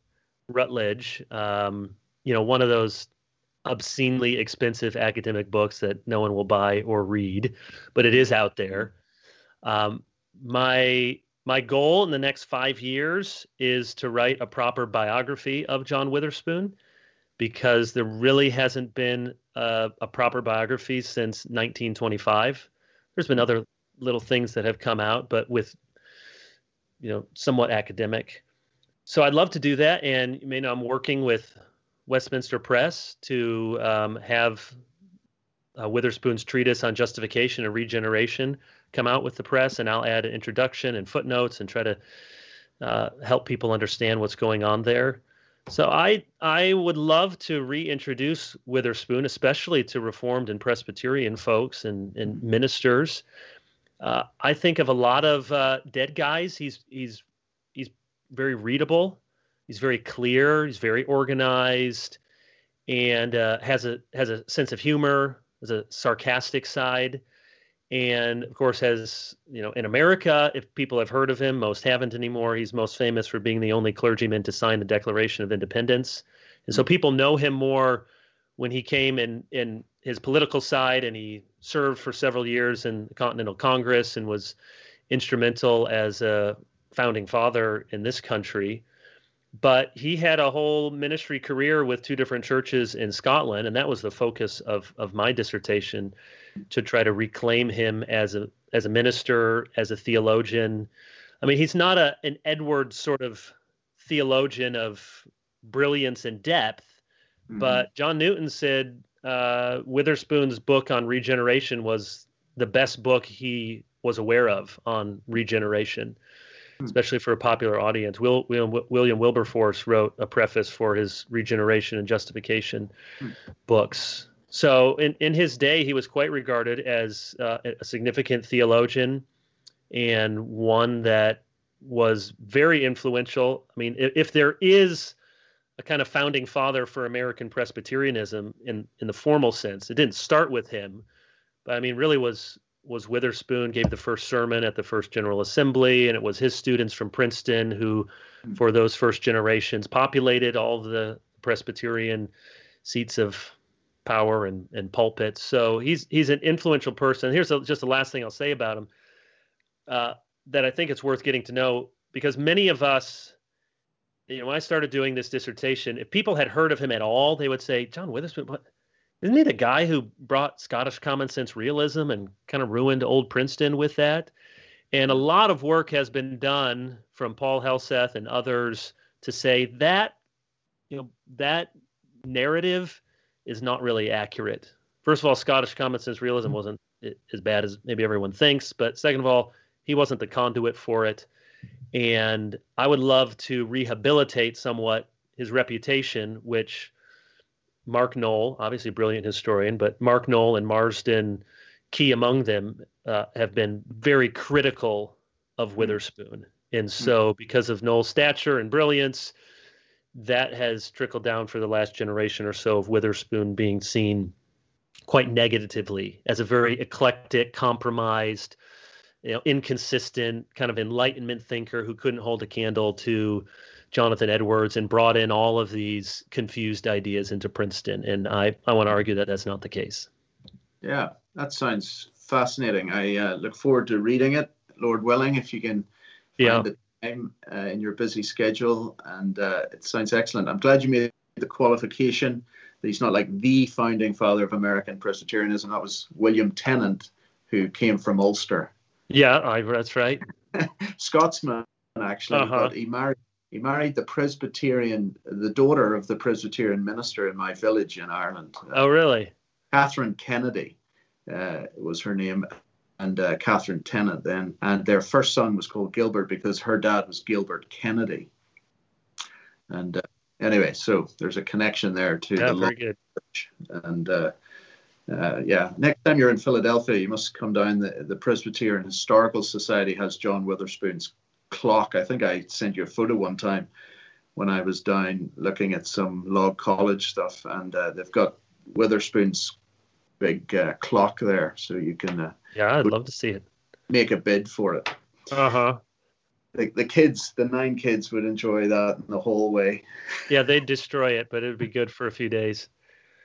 Routledge. Um, you know, one of those obscenely expensive academic books that no one will buy or read, but it is out there. Um, my my goal in the next five years is to write a proper biography of John Witherspoon, because there really hasn't been a, a proper biography since 1925. There's been other little things that have come out, but with you know somewhat academic. So I'd love to do that, and you may know I'm working with Westminster Press to um, have uh, Witherspoon's treatise on justification and regeneration come out with the press, and I'll add an introduction and footnotes and try to uh, help people understand what's going on there. So I I would love to reintroduce Witherspoon, especially to Reformed and Presbyterian folks and, and ministers, uh, I think of a lot of uh, dead guys. He's he's he's very readable. He's very clear. He's very organized, and uh, has a has a sense of humor. Has a sarcastic side, and of course has you know in America, if people have heard of him, most haven't anymore. He's most famous for being the only clergyman to sign the Declaration of Independence, and so hmm. people know him more when he came in in his political side, and he served for several years in the Continental Congress and was instrumental as a founding father in this country. But he had a whole ministry career with two different churches in Scotland, and that was the focus of of my dissertation to try to reclaim him as a as a minister, as a theologian. I mean, he's not a an Edward sort of theologian of brilliance and depth, mm-hmm. but John Newton said uh, Witherspoon's book on regeneration was the best book he was aware of on regeneration. especially for a popular audience. Will, William, William Wilberforce wrote a preface for his Regeneration and Justification hmm. books. So in, in his day, he was quite regarded as uh, a significant theologian and one that was very influential. I mean, if, if there is a kind of founding father for American Presbyterianism in in the formal sense. It didn't start with him, but I mean, really was was Witherspoon gave the first sermon at the first General Assembly, and it was his students from Princeton who, hmm. for those first generations, populated all the Presbyterian seats of power and, and pulpits. So he's he's an influential person. Here's a, just the last thing I'll say about him uh, that I think it's worth getting to know because many of us you know, I started doing this dissertation, if people had heard of him at all, they would say, John Witherspoon, what? Isn't he the guy who brought Scottish common sense realism and kind of ruined old Princeton with that? And a lot of work has been done from Paul Helseth and others to say that, you know, that narrative is not really accurate. First of all, Scottish common sense realism mm-hmm. wasn't as bad as maybe everyone thinks, but second of all, he wasn't the conduit for it and I would love to rehabilitate somewhat his reputation, which Mark Noll, obviously a brilliant historian, but Mark Noll and Marsden, key among them, uh, have been very critical of hmm. Witherspoon. And hmm. so, because of Noll's stature and brilliance, that has trickled down for the last generation or so of Witherspoon being seen quite negatively as a very eclectic, compromised, you know, inconsistent kind of enlightenment thinker who couldn't hold a candle to Jonathan Edwards and brought in all of these confused ideas into Princeton. And I, I want to argue that that's not the case. Yeah, that sounds fascinating. I uh, look forward to reading it, Lord willing, if you can find yeah. Time uh, in your busy schedule. And uh, it sounds excellent. I'm glad you made the qualification that he's not like the founding father of American Presbyterianism. That was William Tennent, who came from Ulster yeah, I, that's right. *laughs* Scotsman, actually, uh-huh. but he married he married the Presbyterian, the daughter of the Presbyterian minister in my village in Ireland. Oh, really? Catherine Kennedy uh, was her name, and uh, Catherine Tennent then. And their first son was called Gilbert because her dad was Gilbert Kennedy. And uh, anyway, so there's a connection there to yeah, the very good. Church. And uh, uh, yeah, next time you're in Philadelphia, you must come down. The, the Presbyterian Historical Society has John Witherspoon's clock. I think I sent you a photo one time when I was down looking at some log college stuff, and uh, they've got Witherspoon's big uh, clock there, so you can. Uh, yeah, I'd love to see it. Make a bid for it. Uh huh. The, the kids, the nine kids, would enjoy that in the hallway. Yeah, they'd destroy it, but it would be good for a few days.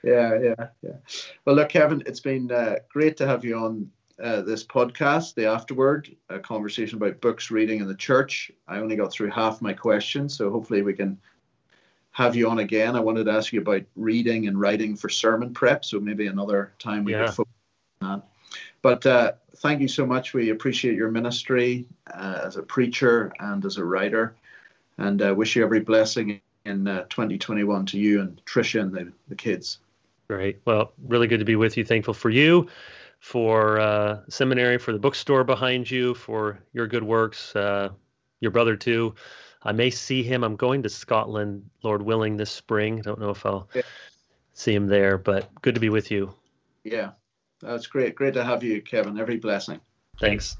Yeah, yeah, yeah. Well, look, Kevin, it's been uh, great to have you on uh, this podcast, The Afterword, a conversation about books, reading, in the church. I only got through half my questions, so hopefully we can have you on again. I wanted to ask you about reading and writing for sermon prep, so maybe another time we yeah. could focus on that. But uh, thank you so much. We appreciate your ministry uh, as a preacher and as a writer, and uh, wish you every blessing in uh, 2021 to you and Tricia and the, the kids. Great. Well, really good to be with you. Thankful for you, for uh, seminary, for the bookstore behind you, for your good works. Uh, your brother too. I may see him. I'm going to Scotland, Lord willing, this spring. Don't know if I'll yeah. see him there, but good to be with you. Yeah, that's great. Great to have you, Kevin. Every blessing. Thanks.